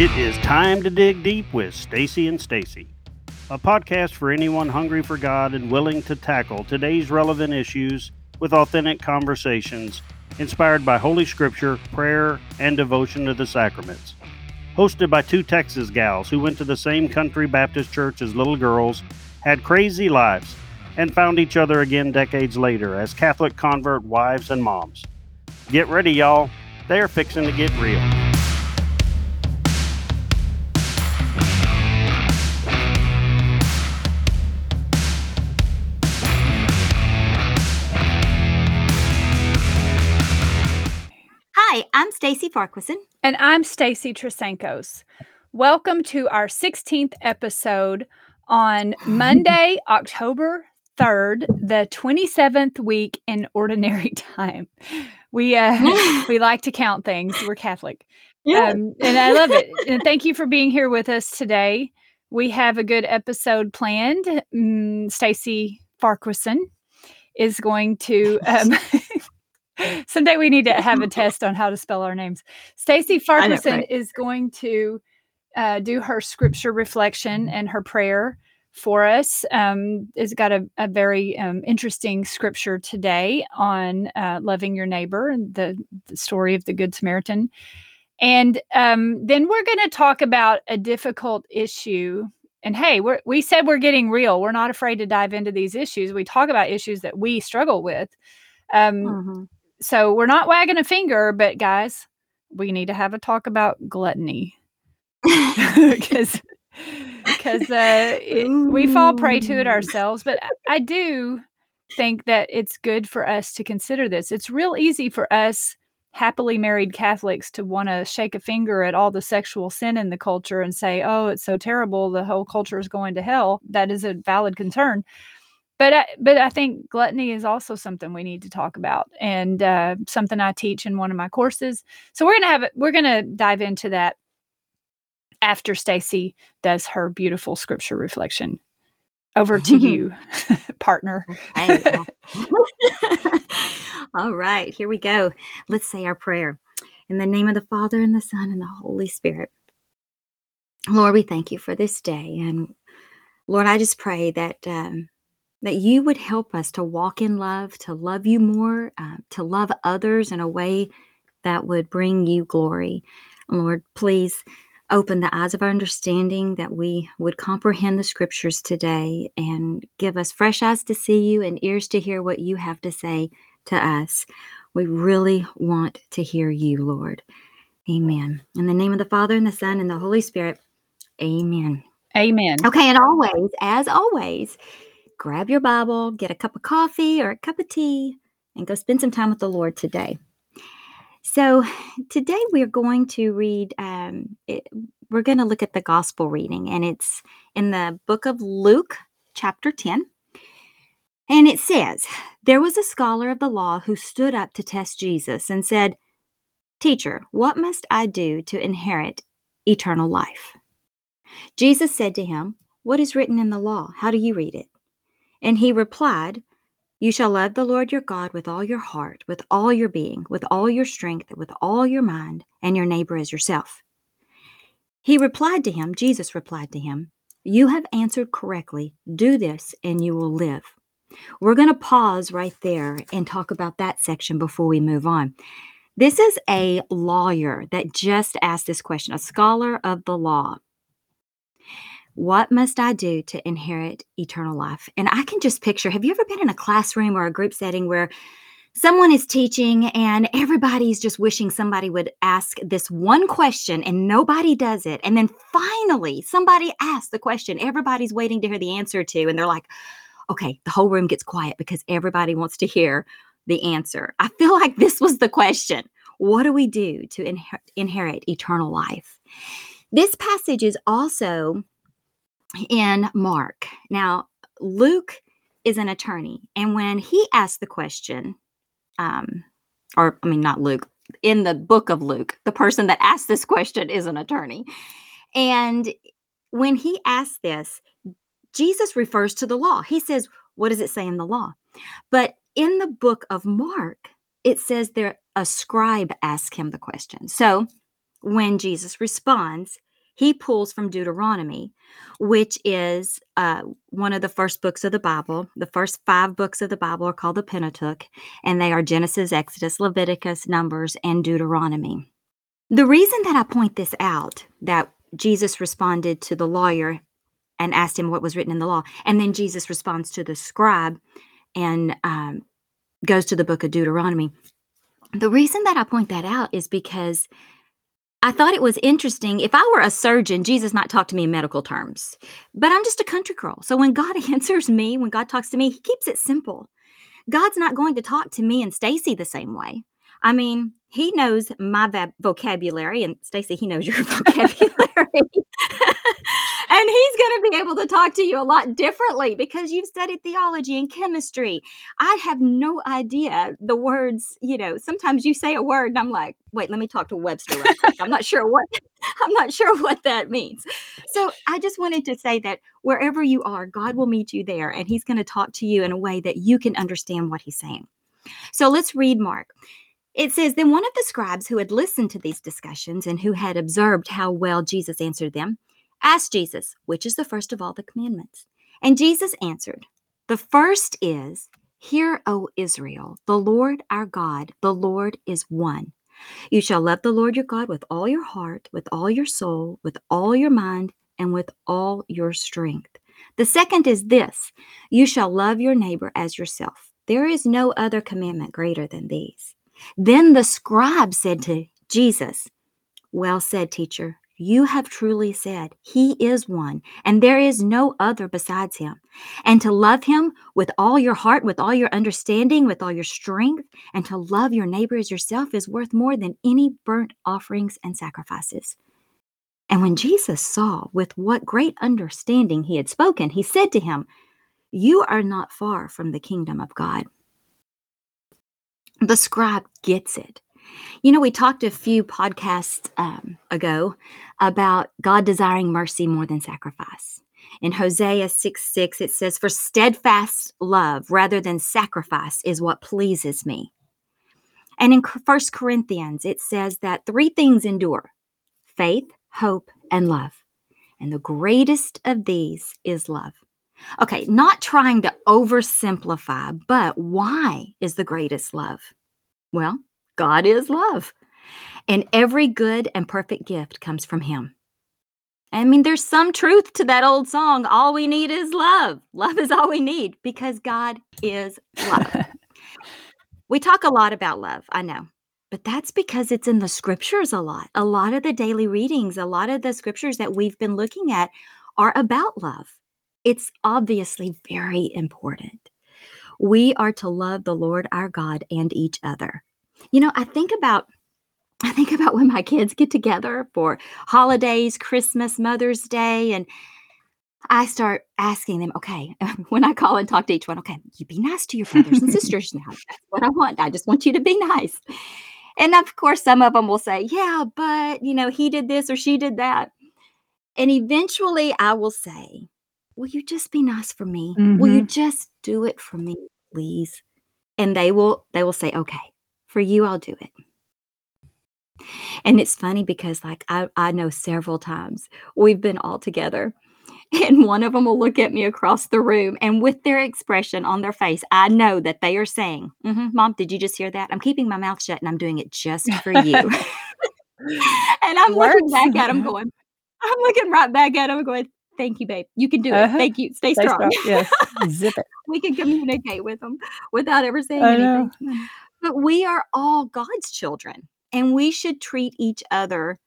It is time to dig deep with Stacy and Stacy, a podcast for anyone hungry for God and willing to tackle today's relevant issues with authentic conversations inspired by Holy Scripture, prayer, and devotion to the sacraments. Hosted by two Texas gals who went to the same country Baptist church as little girls, had crazy lives, and found each other again decades later as Catholic convert wives and moms. Get ready, y'all. They're fixing to get real. I'm Stacy Farquharson. And I'm Stacy Trasancos. Welcome to our 16th episode on Monday, October 3rd, the 27th week in ordinary time. We uh we like to count things. We're Catholic. Yeah. Um, and I love it. And thank you for being here with us today. We have a good episode planned. Mm, Stacy Farquharson is going to um, someday we need to have a test on how to spell our names. Stacy Farquharson right? is going to uh, do her scripture reflection and her prayer for us. Um, it's got a, a very um, interesting scripture today on uh, loving your neighbor and the, the story of the Good Samaritan. And um, then we're going to talk about a difficult issue. And hey, we're, we said we're getting real. We're not afraid to dive into these issues. We talk about issues that we struggle with. Um, Mhm. So we're not wagging a finger, but guys, we need to have a talk about gluttony because because uh, we fall prey to it ourselves. But I- I do think that it's good for us to consider this. It's real easy for us happily married Catholics to want to shake a finger at all the sexual sin in the culture and say, "Oh, it's so terrible. The whole culture is going to hell." That is a valid concern. But I, but I think gluttony is also something we need to talk about, and uh, something I teach in one of my courses. So we're gonna have it. We're gonna dive into that after Stacy does her beautiful scripture reflection. Over to you, partner. All right, here we go. Let's say our prayer. In the name of the Father, and the Son, and the Holy Spirit. Lord, we thank you for this day. And Lord, I just pray that um, that you would help us to walk in love, to love you more, uh, to love others in a way that would bring you glory. Lord, please open the eyes of our understanding that we would comprehend the scriptures today and give us fresh eyes to see you and ears to hear what you have to say to us. We really want to hear you, Lord. Amen. In the name of the Father, and the Son, and the Holy Spirit. Amen. Amen. Okay, and always, as always, grab your Bible, get a cup of coffee or a cup of tea, and go spend some time with the Lord today. So, today we're going to read, um, it, we're going to look at the gospel reading, and it's in the book of Luke, chapter 10. And it says, There was a scholar of the law who stood up to test Jesus and said, Teacher, what must I do to inherit eternal life? Jesus said to him, What is written in the law? How do you read it? And he replied, You shall love the Lord your God with all your heart, with all your being, with all your strength, with all your mind, and your neighbor as yourself. He replied to him, Jesus replied to him, You have answered correctly. Do this, and you will live. We're going to pause right there and talk about that section before we move on. This is a lawyer that just asked this question, a scholar of the law. What must I do to inherit eternal life? And I can just picture have you ever been in a classroom or a group setting where someone is teaching and everybody's just wishing somebody would ask this one question and nobody does it? And then finally, somebody asks the question everybody's waiting to hear the answer to, and they're like, okay, the whole room gets quiet because everybody wants to hear the answer. I feel like this was the question. What do we do to inher- inherit eternal life? This passage is also in Mark. Now, Luke is an attorney, and when he asked the question, um, or I mean, not Luke, in the book of Luke, the person that asked this question is an attorney. And when he asked this, Jesus refers to the law. He says, What does it say in the law? But in the book of Mark, it says there a scribe asked him the question. So when Jesus responds, he pulls from Deuteronomy, which is uh, one of the first books of the Bible. The first five books of the Bible are called the Pentateuch, and they are Genesis, Exodus, Leviticus, Numbers, and Deuteronomy. The reason that I point this out, that Jesus responded to the lawyer and asked him what was written in the law, and then Jesus responds to the scribe and um, goes to the book of Deuteronomy. The reason that I point that out is because I thought it was interesting. If I were a surgeon, Jesus might talk to me in medical terms, but I'm just a country girl. So when God answers me, when God talks to me, He keeps it simple. God's not going to talk to me and Stacy the same way. I mean, He knows my vocabulary, and Stacy, He knows your vocabulary. And he's going to be able to talk to you a lot differently because you've studied theology and chemistry. I have no idea the words, you know, sometimes you say a word and I'm like, wait, let me talk to Webster. I'm not sure what I'm not sure what that means. So I just wanted to say that wherever you are, God will meet you there and he's going to talk to you in a way that you can understand what he's saying. So let's read Mark. It says, Then one of the scribes who had listened to these discussions and who had observed how well Jesus answered them asked Jesus, Which is the first of all the commandments? And Jesus answered, The first is, Hear, O Israel, the Lord our God, the Lord is one. You shall love the Lord your God with all your heart, with all your soul, with all your mind, and with all your strength. The second is this you shall love your neighbor as yourself. There is no other commandment greater than these. Then the scribe said to Jesus, Well said, teacher. You have truly said, He is one, and there is no other besides Him. And to love Him with all your heart, with all your understanding, with all your strength, and to love your neighbor as yourself is worth more than any burnt offerings and sacrifices. And when Jesus saw with what great understanding he had spoken, he said to him, You are not far from the kingdom of God. The scribe gets it. You know, we talked a few podcasts um, ago about God desiring mercy more than sacrifice. In Hosea 6 6, it says, For steadfast love rather than sacrifice is what pleases me. And in First Corinthians, it says that three things endure faith, hope, and love. And the greatest of these is love. Okay, not trying to oversimplify, but why is the greatest love? Well, God is love. And every good and perfect gift comes from Him. I mean, there's some truth to that old song. All we need is love. Love is all we need because God is love. we talk a lot about love, I know, but that's because it's in the scriptures a lot. A lot of the daily readings, a lot of the scriptures that we've been looking at are about love. It's obviously very important. We are to love the Lord our God and each other. You know, I think about I think about when my kids get together for holidays, Christmas, Mother's Day, and I start asking them, okay, when I call and talk to each one, okay, you be nice to your brothers and sisters now. That's what I want. I just want you to be nice. And of course, some of them will say, yeah, but, you know, he did this or she did that. And eventually I will say, will you just be nice for me? Mm-hmm. Will you mm-hmm. just do it for me, please? And they will, they will say, okay, for you, I'll do it. And it's funny because, like, I, I know several times we've been all together, and one of them will look at me across the room, and with their expression on their face, I know that they are saying, "Mhm, Mom, did you just hear that? I'm keeping my mouth shut and I'm doing it just for you. and I'm looking back at them going, I'm looking right back at them going, Thank you, babe. You can do it. Uh-huh. Thank you. Stay, Stay strong. strong. Yes. Zip it. we can communicate with them without ever saying anything. But we are all God's children and we should treat each other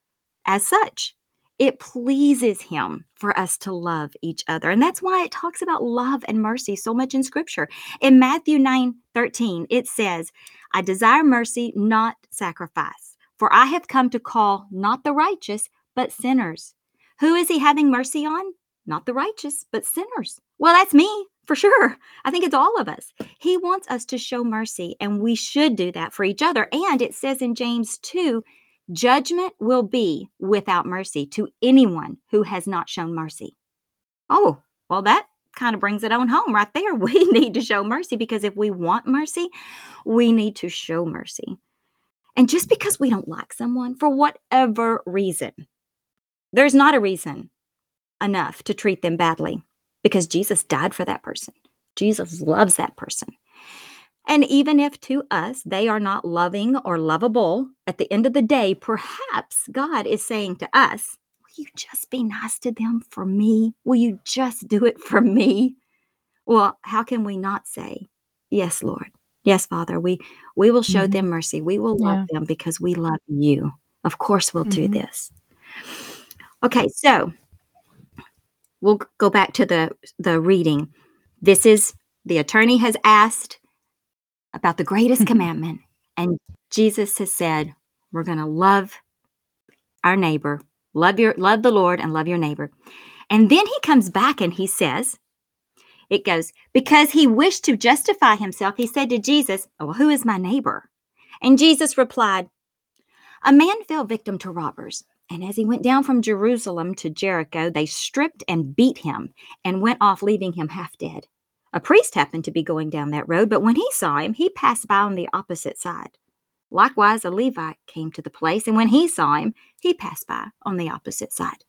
as such. It pleases him for us to love each other. And that's why it talks about love and mercy so much in scripture. In Matthew 9 13, it says, I desire mercy, not sacrifice. For I have come to call not the righteous, but sinners. Who is he having mercy on? Not the righteous, but sinners. Well, that's me for sure. I think it's all of us. He wants us to show mercy, and we should do that for each other. And it says in James 2 judgment will be without mercy to anyone who has not shown mercy. Oh, well, that kind of brings it on home right there. We need to show mercy because if we want mercy, we need to show mercy. And just because we don't like someone for whatever reason, There's not a reason enough to treat them badly because Jesus died for that person. Jesus loves that person. And even if to us they are not loving or lovable, at the end of the day, perhaps God is saying to us, Will you just be nice to them for me? Will you just do it for me? Well, how can we not say, Yes, Lord. Yes, Father, we we will show Mhm. them mercy. We will love them because we love you. Of course we'll do Mhm. this. Okay, so we'll go back to the the reading. This is the attorney has asked about the greatest commandment and Jesus has said, we're going to love our neighbor, love your love the Lord and love your neighbor. And then he comes back and he says, it goes, because he wished to justify himself, he said to Jesus, oh, well, who is my neighbor? And Jesus replied, a man fell victim to robbers. And as he went down from Jerusalem to Jericho, they stripped and beat him and went off, leaving him half dead. A priest happened to be going down that road, but when he saw him, he passed by on the opposite side. Likewise, a Levite came to the place, and when he saw him, he passed by on the opposite side.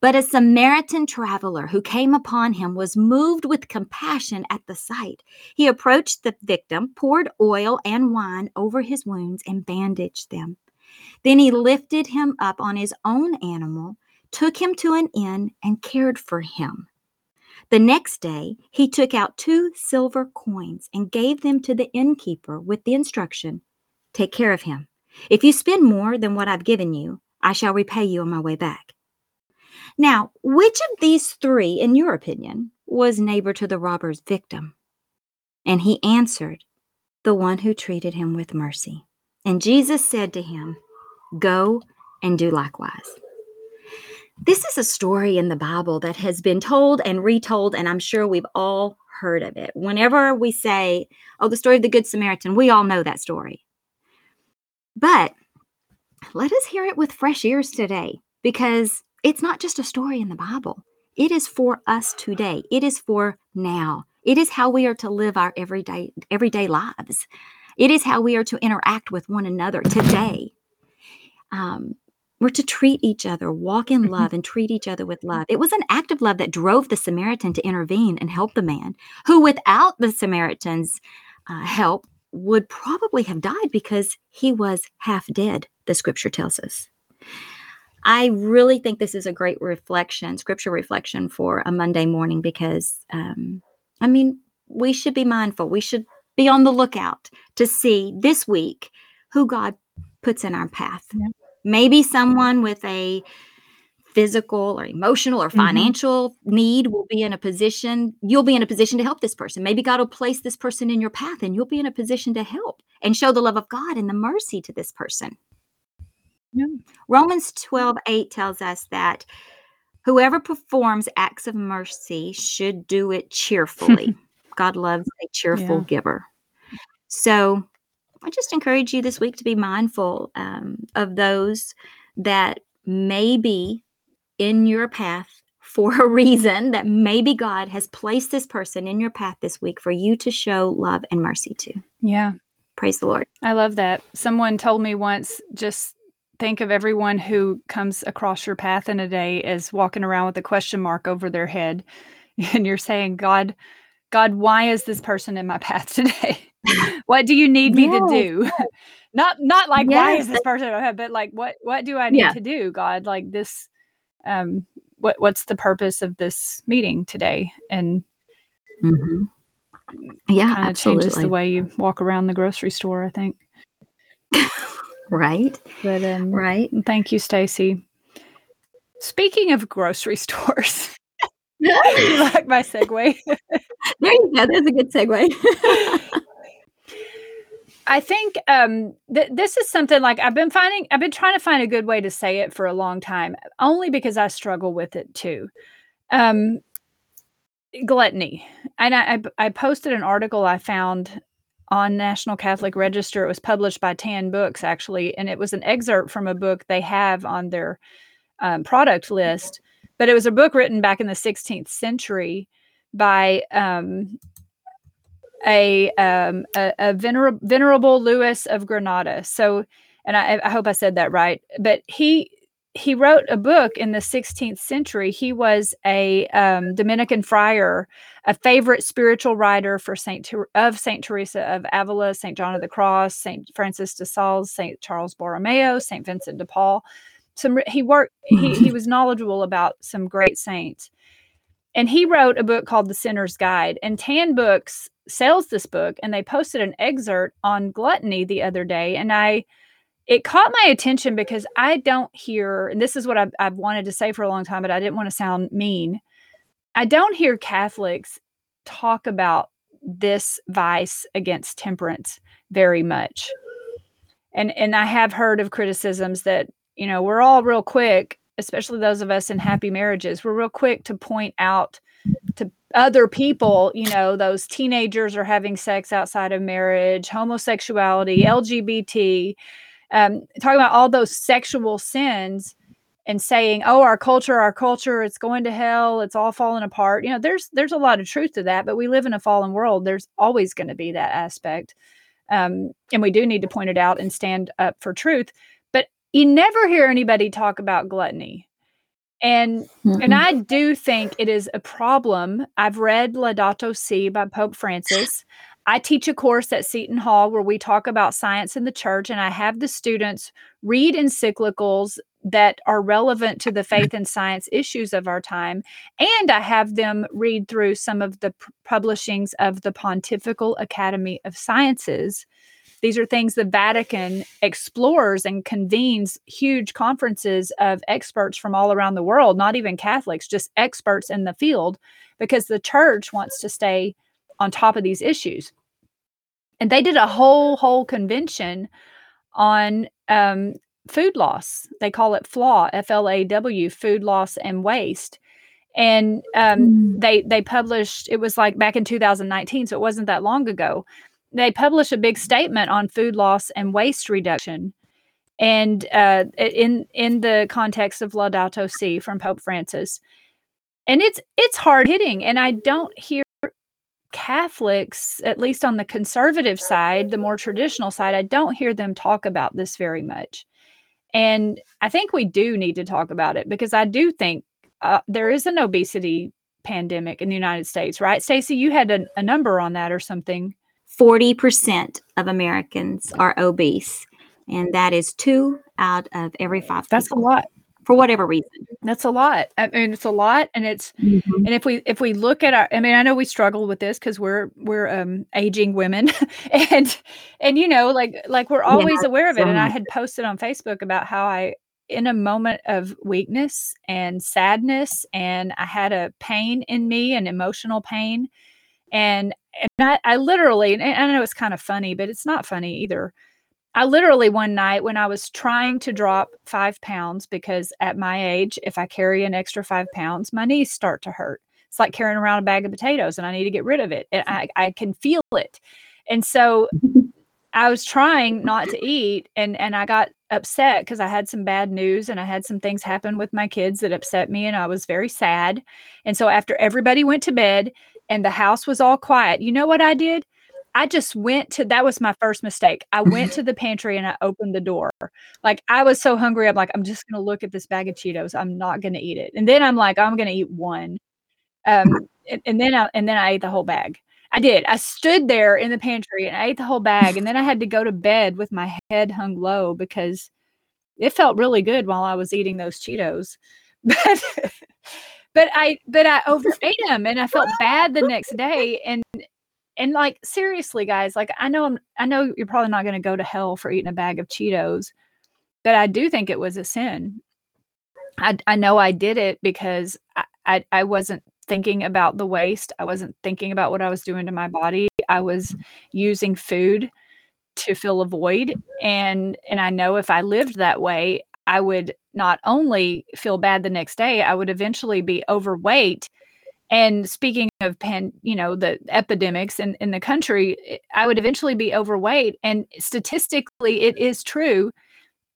But a Samaritan traveler who came upon him was moved with compassion at the sight. He approached the victim, poured oil and wine over his wounds, and bandaged them. Then he lifted him up on his own animal, took him to an inn, and cared for him. The next day, he took out two silver coins and gave them to the innkeeper with the instruction Take care of him. If you spend more than what I've given you, I shall repay you on my way back. Now, which of these three, in your opinion, was neighbor to the robber's victim? And he answered, The one who treated him with mercy. And Jesus said to him, Go and do likewise. This is a story in the Bible that has been told and retold, and I'm sure we've all heard of it. Whenever we say, Oh, the story of the Good Samaritan, we all know that story. But let us hear it with fresh ears today because it's not just a story in the Bible. It is for us today. It is for now. It is how we are to live our everyday everyday lives. It is how we are to interact with one another today. Um, we're to treat each other, walk in Mhm. love, and treat each other with love. It was an act of love that drove the Samaritan to intervene and help the man, who, without the Samaritan's uh, help, would probably have died because he was half dead, the scripture tells us. I really think this is a great reflection, scripture reflection for a Monday morning because, um, I mean, we should be mindful. We should be on the lookout to see this week who God puts in our path. Yeah. Maybe someone with a physical or emotional or Mhm. financial need will be in a position, you'll be in a position to help this person. Maybe God will place this person in your path and you'll be in a position to help and show the love of God and the mercy to this person. Yeah. Romans 12 8 tells us that whoever performs acts of mercy should do it cheerfully. God loves a cheerful Yeah. giver. So I just encourage you this week to be mindful um, of those that may be in your path for a reason that maybe God has placed this person in your path this week for you to show love and mercy to. Yeah. Praise the Lord. I love that. Someone told me once just think of everyone who comes across your path in a day as walking around with a question mark over their head. And you're saying, God, God, why is this person in my path today? what do you need me to do? not not like why is this person in my path, but like what what do I need Yeah. to do, God? Like this um what what's the purpose of this meeting today? And Mhm. Yeah, kind of changes the way you walk around the grocery store, I think. Right, But um right. Thank you, Stacy. Speaking of grocery stores, you like my segue? you go. There's a good segue. I think um, th- this is something like I've been finding. I've been trying to find a good way to say it for a long time, only because I struggle with it too. Um, gluttony, and I, I I posted an article I found on National Catholic Register. It was published by Tan Books actually, and it was an excerpt from a book they have on their um, product list. But it was a book written back in the 16th century by um, a, um, a, a vener- venerable Louis of Granada. So, and I, I hope I said that right. But he he wrote a book in the 16th century. He was a um, Dominican friar, a favorite spiritual writer for Saint Ter- of Saint Teresa of Avila, Saint John of the Cross, Saint Francis de Sales, Saint Charles Borromeo, Saint Vincent de Paul. Some he worked. He he was knowledgeable about some great saints, and he wrote a book called The Sinner's Guide. And Tan Books sells this book, and they posted an excerpt on gluttony the other day, and I it caught my attention because I don't hear, and this is what I've, I've, wanted to say for a long time, but I didn't want to sound mean. I don't hear Catholics talk about this vice against temperance very much. And and I have heard of criticisms that, you know, we're all real quick, especially those of us in happy marriages, we're real quick to point out to other people, you know, those teenagers are having sex outside of marriage, homosexuality, LGBT, um, talking about all those sexual sins and saying, "Oh, our culture, our culture, it's going to hell. It's all falling apart." You know, there's there's a lot of truth to that, but we live in a fallen world. There's always going to be that aspect, um, and we do need to point it out and stand up for truth. You never hear anybody talk about gluttony, and mm-hmm. and I do think it is a problem. I've read Laudato Si by Pope Francis. I teach a course at Seton Hall where we talk about science in the church, and I have the students read encyclicals that are relevant to the faith and science issues of our time. And I have them read through some of the p- publishings of the Pontifical Academy of Sciences. These are things the Vatican explores and convenes huge conferences of experts from all around the world, not even Catholics, just experts in the field, because the church wants to stay on top of these issues and they did a whole whole convention on um, food loss. They call it FLAW, F L A W, food loss and waste. And um, mm. they they published. It was like back in 2019, so it wasn't that long ago. They publish a big statement on food loss and waste reduction, and uh, in in the context of Laudato Si from Pope Francis. And it's it's hard hitting, and I don't hear Catholics, at least on the conservative side, the more traditional side, I don't hear them talk about this very much. And I think we do need to talk about it because I do think uh, there is an obesity pandemic in the United States, right? Stacy, you had a, a number on that or something. 40% of Americans are obese, and that is two out of every five. That's people. a lot for whatever reason. That's a lot. I mean, it's a lot, and it's mm-hmm. and if we if we look at our, I mean, I know we struggle with this because we're we're um aging women, and and you know, like like we're always yeah, aware of it. So and I had posted on Facebook about how I in a moment of weakness and sadness, and I had a pain in me, an emotional pain, and and I, I literally, and I know it's kind of funny, but it's not funny either. I literally one night when I was trying to drop five pounds, because at my age, if I carry an extra five pounds, my knees start to hurt. It's like carrying around a bag of potatoes and I need to get rid of it. And I, I can feel it. And so I was trying not to eat and and I got upset because I had some bad news and I had some things happen with my kids that upset me and I was very sad. And so after everybody went to bed and the house was all quiet, you know what I did? I just went to that was my first mistake. I went to the pantry and I opened the door. Like I was so hungry. I'm like, I'm just gonna look at this bag of Cheetos. I'm not gonna eat it. And then I'm like, I'm gonna eat one. Um, and, and then I and then I ate the whole bag. I did. I stood there in the pantry and I ate the whole bag. And then I had to go to bed with my head hung low because it felt really good while I was eating those Cheetos. But but I but I overate them and I felt bad the next day. And and like seriously guys like i know i'm i know you're probably not going to go to hell for eating a bag of cheetos but i do think it was a sin i, I know i did it because I, I i wasn't thinking about the waste i wasn't thinking about what i was doing to my body i was using food to fill a void and and i know if i lived that way i would not only feel bad the next day i would eventually be overweight and speaking of pan, you know, the epidemics in, in the country, I would eventually be overweight. And statistically, it is true.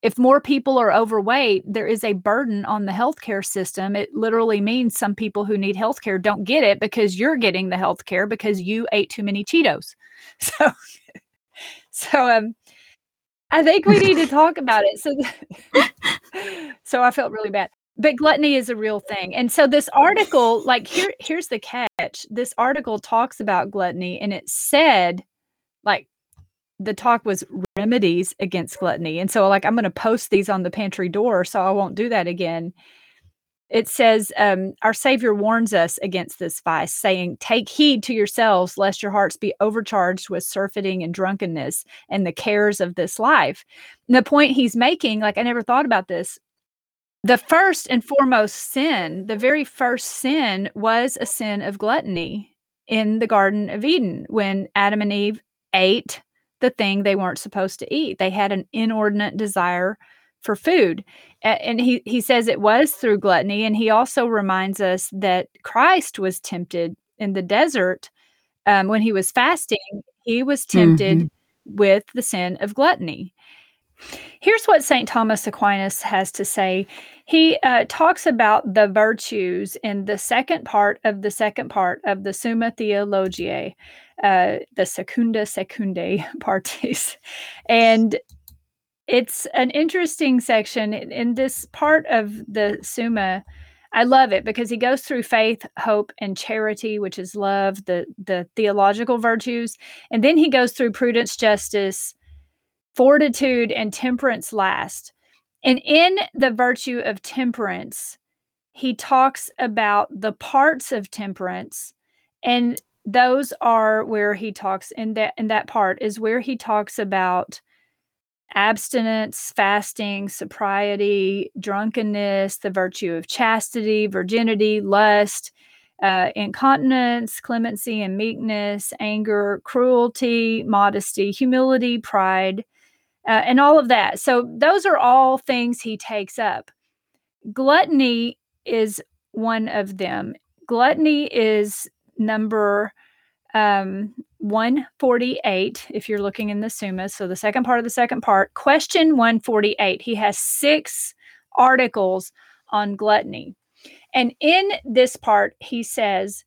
If more people are overweight, there is a burden on the healthcare system. It literally means some people who need healthcare don't get it because you're getting the healthcare because you ate too many Cheetos. So, so um, I think we need to talk about it. So, so I felt really bad. But gluttony is a real thing. And so this article, like here, here's the catch. This article talks about gluttony and it said, like, the talk was remedies against gluttony. And so, like, I'm going to post these on the pantry door so I won't do that again it says um, our savior warns us against this vice saying take heed to yourselves lest your hearts be overcharged with surfeiting and drunkenness and the cares of this life and the point he's making like i never thought about this. The first and foremost sin the very first sin was a sin of gluttony in the garden of eden when adam and eve ate the thing they weren't supposed to eat. They had an inordinate desire for food. And he he says it was through gluttony and he also reminds us that christ was tempted in the desert um, when he was fasting he was tempted mm-hmm. with the sin of gluttony. Here's what st thomas aquinas has to say. He uh, talks about the virtues in the second part of the second part of the summa theologiae uh, the secunda secundae partis. And it's an interesting section in this part of the Summa. I love it because he goes through faith, hope, and charity, which is love, the the theological virtues, and then he goes through prudence, justice, fortitude, and temperance last. And in the virtue of temperance, he talks about the parts of temperance, and those are where he talks in that in that part is where he talks about abstinence, fasting, sobriety, drunkenness, the virtue of chastity, virginity, lust, uh, incontinence, clemency and meekness, anger, cruelty, modesty, humility, pride, uh, and all of that. So, those are all things he takes up. Gluttony is one of them. Gluttony is number um, 148, if you're looking in the Summa. So the second part of the second part, question 148. He has six articles on gluttony. And in this part, he says,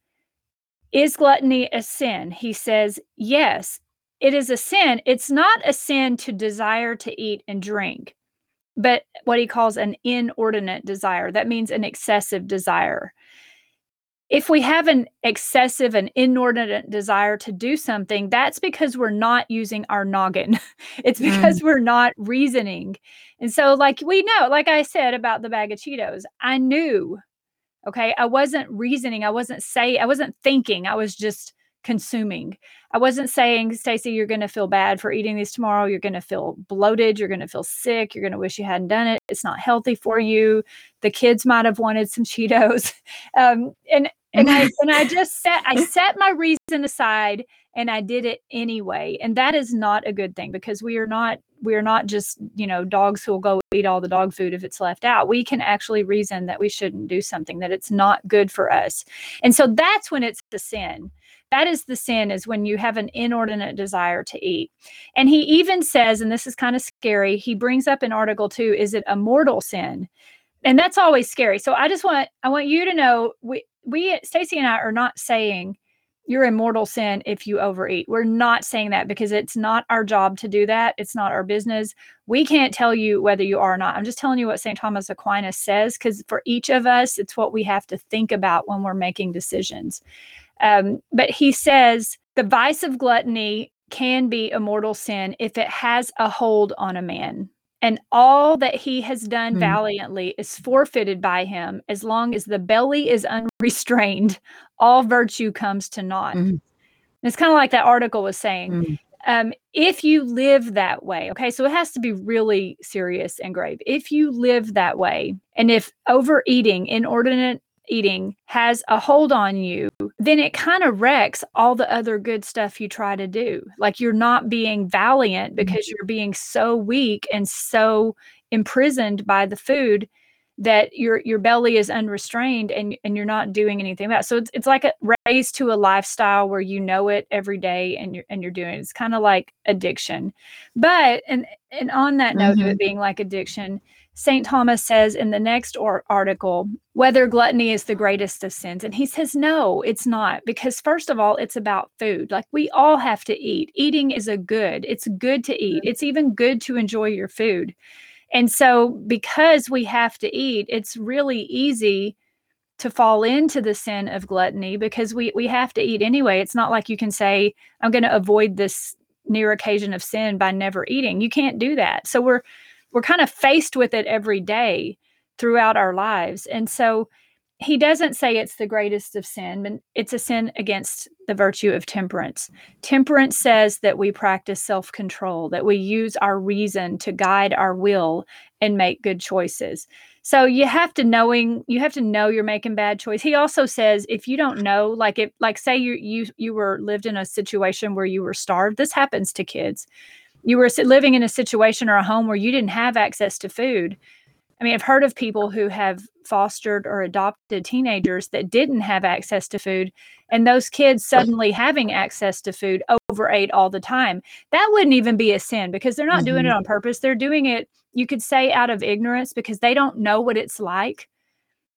Is gluttony a sin? He says, Yes, it is a sin. It's not a sin to desire to eat and drink, but what he calls an inordinate desire. That means an excessive desire if we have an excessive and inordinate desire to do something, that's because we're not using our noggin. it's mm. because mm. we're not reasoning. And so, like we know, like I said about the bag of Cheetos, I knew, okay, I wasn't reasoning. I wasn't saying, I wasn't thinking. I was just consuming. I wasn't saying, Stacy, you're going to feel bad for eating these tomorrow. You're going to feel bloated. You're going to feel sick. You're going to wish you hadn't done it. It's not healthy for you. The kids might have wanted some Cheetos. Um, and and I and I just set I set my reason aside and I did it anyway. And that is not a good thing because we are not we are not just, you know, dogs who will go eat all the dog food if it's left out. We can actually reason that we shouldn't do something, that it's not good for us. And so that's when it's the sin that is the sin is when you have an inordinate desire to eat and he even says and this is kind of scary he brings up in article 2 is it a mortal sin and that's always scary so i just want i want you to know we we stacy and i are not saying you're in mortal sin if you overeat. We're not saying that because it's not our job to do that. It's not our business. We can't tell you whether you are or not. I'm just telling you what St. Thomas Aquinas says because for each of us, it's what we have to think about when we're making decisions. Um, but he says the vice of gluttony can be a mortal sin if it has a hold on a man. And all that he has done mm. valiantly is forfeited by him as long as the belly is unrestrained, all virtue comes to naught. Mm. It's kind of like that article was saying. Mm. Um, if you live that way, okay, so it has to be really serious and grave. If you live that way, and if overeating, inordinate eating has a hold on you, then it kind of wrecks all the other good stuff you try to do. Like you're not being valiant mm-hmm. because you're being so weak and so imprisoned by the food that your your belly is unrestrained and and you're not doing anything about it. So it's it's like a raised to a lifestyle where you know it every day and you're and you're doing it. It's kind of like addiction. But and and on that note mm-hmm. of it being like addiction, St. Thomas says in the next or- article whether gluttony is the greatest of sins. And he says, no, it's not. Because, first of all, it's about food. Like we all have to eat. Eating is a good, it's good to eat. It's even good to enjoy your food. And so, because we have to eat, it's really easy to fall into the sin of gluttony because we we have to eat anyway. It's not like you can say I'm going to avoid this near occasion of sin by never eating. You can't do that. So we're we're kind of faced with it every day throughout our lives. And so he doesn't say it's the greatest of sin, but it's a sin against the virtue of temperance. Temperance says that we practice self control, that we use our reason to guide our will and make good choices. So you have to knowing you have to know you're making bad choice. He also says if you don't know, like if like say you you you were lived in a situation where you were starved. This happens to kids. You were living in a situation or a home where you didn't have access to food I mean, I've heard of people who have fostered or adopted teenagers that didn't have access to food, and those kids suddenly having access to food overate all the time. That wouldn't even be a sin because they're not mm-hmm. doing it mm-hmm. on purpose. They're doing it, you could say, out of ignorance because they don't know what it's like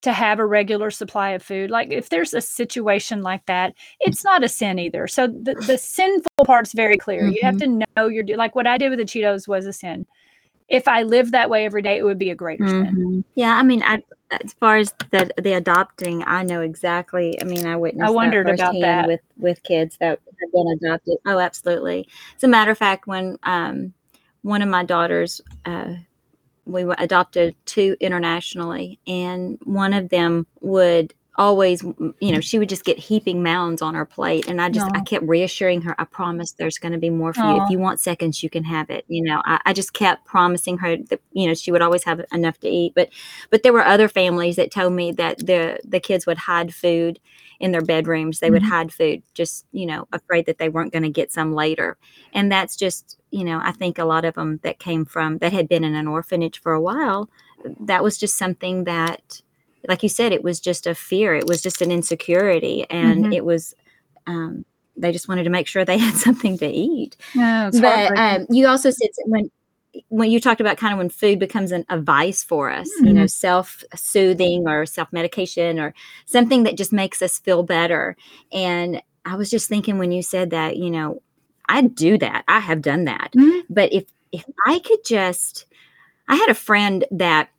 to have a regular supply of food. Like if there's a situation like that, it's not a sin either. So the, the sinful part's very clear. Mm-hmm. You have mm-hmm. to know you're like what I did with the Cheetos was a sin if I lived that way every day, it would be a greater mm-hmm. sin. Yeah, I mean, I, as far as the the adopting, I know exactly. I mean, I witnessed. I wondered that about that with with kids that have been adopted. Oh, absolutely. As a matter of fact, when um, one of my daughters, uh, we adopted two internationally, and one of them would always you know she would just get heaping mounds on her plate and i just i kept reassuring her i promise there's going to be more for you. If you want seconds you can have it you know? I, I, just kept promising her that you know she would always have enough to eat but but there were other families that told me that the the kids would hide food in their bedrooms. They mm-hmm. would hide food just you know afraid that they weren't going to get some later. And that's just you know i think a lot of them that came from that had been in an orphanage for a while that was just something that like you said, it was just a fear. It was just an insecurity, and mm-hmm. it was. Um, they just wanted to make sure they had something to eat. But um, you also said when when you talked about kind of when food becomes an, a vice for us, mm-hmm. you know, mm-hmm. self soothing or self medication or something that just makes us feel better. And I was just thinking when you said that, you know, I do that. I have done that. Mm-hmm. But if if I could just, I had a friend that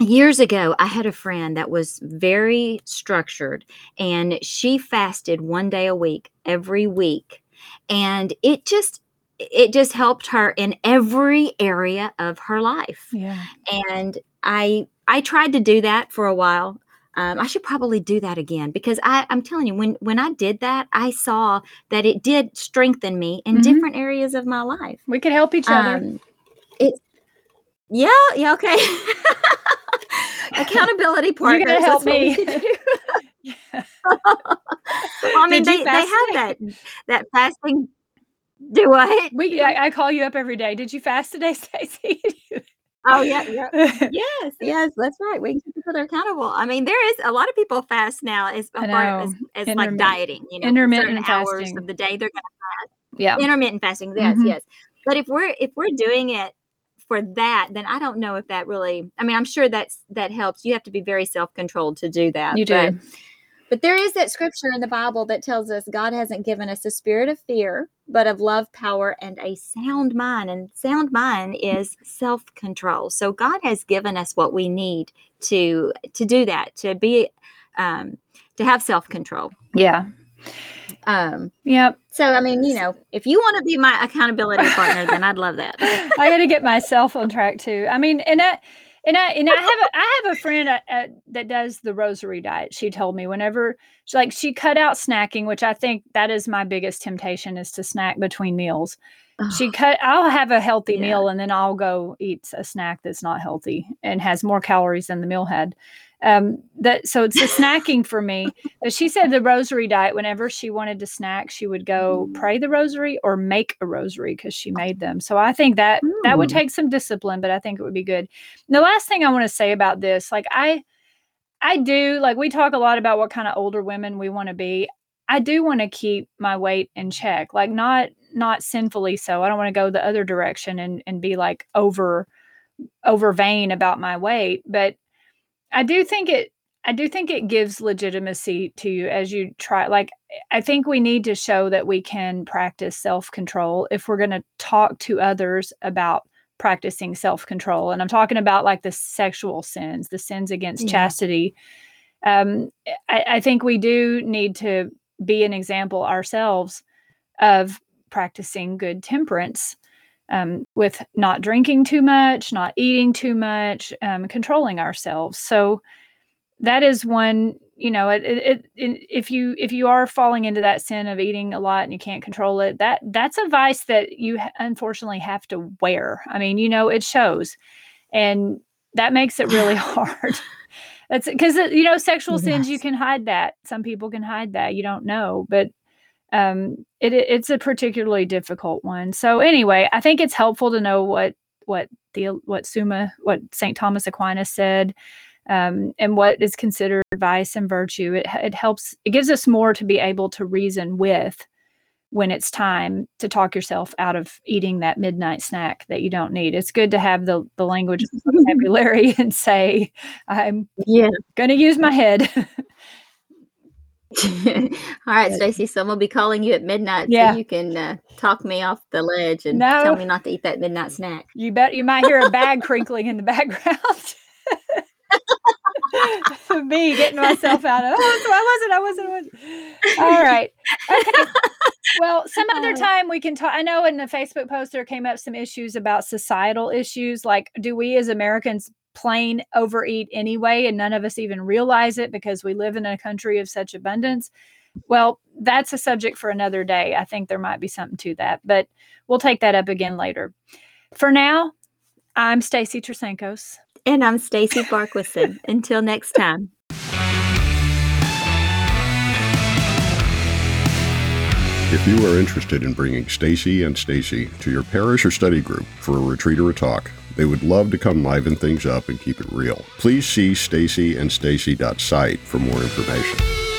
years ago i had a friend that was very structured and she fasted one day a week every week and it just it just helped her in every area of her life yeah and i i tried to do that for a while um, I should probably do that again because I, I'm telling you, when when I did that, I saw that it did strengthen me in mm-hmm. different areas of my life. We could help each other. Um, it, yeah, yeah, okay. accountability partners. You're gonna help me. I mean, they, they have that that fasting. Do what? We I, I, call you up every day. Did you fast today, Stacy? oh yeah, yeah, yes, yes, that's right. We can keep each other accountable. I mean, there is a lot of people fast now as far as, as like dieting. You know, intermittent hours fasting. of the day they're gonna fast. Yeah, intermittent fasting. Yes, mm-hmm. yes. But if we're if we're doing it for that, then I don't know if that really. I mean, I'm sure that's that helps. You have to be very self controlled to do that. You do. But, but there is that scripture in the Bible that tells us God hasn't given us a spirit of fear, but of love, power, and a sound mind. And sound mind is self control. So God has given us what we need to to do that, to be um, to have self control. Yeah. Um, yep. So, I mean, you know, if you want to be my accountability partner, then I'd love that. I got to get myself on track too. I mean, and I, and I, and I have a, I have a friend at, uh, at, uh, that does the rosary diet. She told me whenever she like she cut out snacking, which I think that is my biggest temptation is to snack between meals. She cut. I'll have a healthy yeah. meal and then I'll go eat a snack that's not healthy and has more calories than the meal had um that so it's a snacking for me. But she said the rosary diet whenever she wanted to snack she would go pray the rosary or make a rosary because she made them. So i think that that would take some discipline but i think it would be good. And the last thing i want to say about this like i i do like we talk a lot about what kind of older women we want to be. I do want to keep my weight in check like not not sinfully so. I don't want to go the other direction and and be like over over vain about my weight, but I do think it I do think it gives legitimacy to you as you try like I think we need to show that we can practice self-control if we're going to talk to others about practicing self-control and I'm talking about like the sexual sins, the sins against Yeah. chastity. Um I, I think we do need to be an example ourselves of practicing good temperance um, with not drinking too much, not eating too much, um, controlling ourselves. So that is one. You know, it, it, it, if you if you are falling into that sin of eating a lot and you can't control it, that that's a vice that you unfortunately have to wear. I mean, you know, it shows, and that makes it really hard. That's because you know sexual sins you can hide that. Some people can hide that. You don't know, but um it, it- it's a particularly difficult one. So anyway i think it's helpful to know what what the what summa what saint thomas aquinas said um and what is considered vice and virtue. It, it helps it gives us more to be able to reason with when it's time to talk yourself out of eating that midnight snack that you don't need. It's good to have the the language and vocabulary and say i'm Yeah. gonna use my head All right, Stacy. Someone will be calling you at midnight Yeah. so you can uh, talk me off the ledge and No. tell me not to eat that midnight snack. You bet you might hear a bag crinkling in the background. Me getting myself out of oh, I wasn't, I wasn't, I wasn't. All right. Okay. Well, some other Uh. time we can talk. I know in the Facebook post there came up some issues about societal issues. Like, do we as Americans plain overeat anyway, and none of us even realize it because we live in a country of such abundance? Well, that's a subject for another day. I think there might be something to that, but we'll take that up again later. For now, I'm Stacy Trasancos. And I'm Stacy Beckwith. Until next time. If you are interested in bringing Stacy and Stacy to your parish or study group for a retreat or a talk, they would love to come liven things up and keep it real. Please see stacyandstacy.site for more information.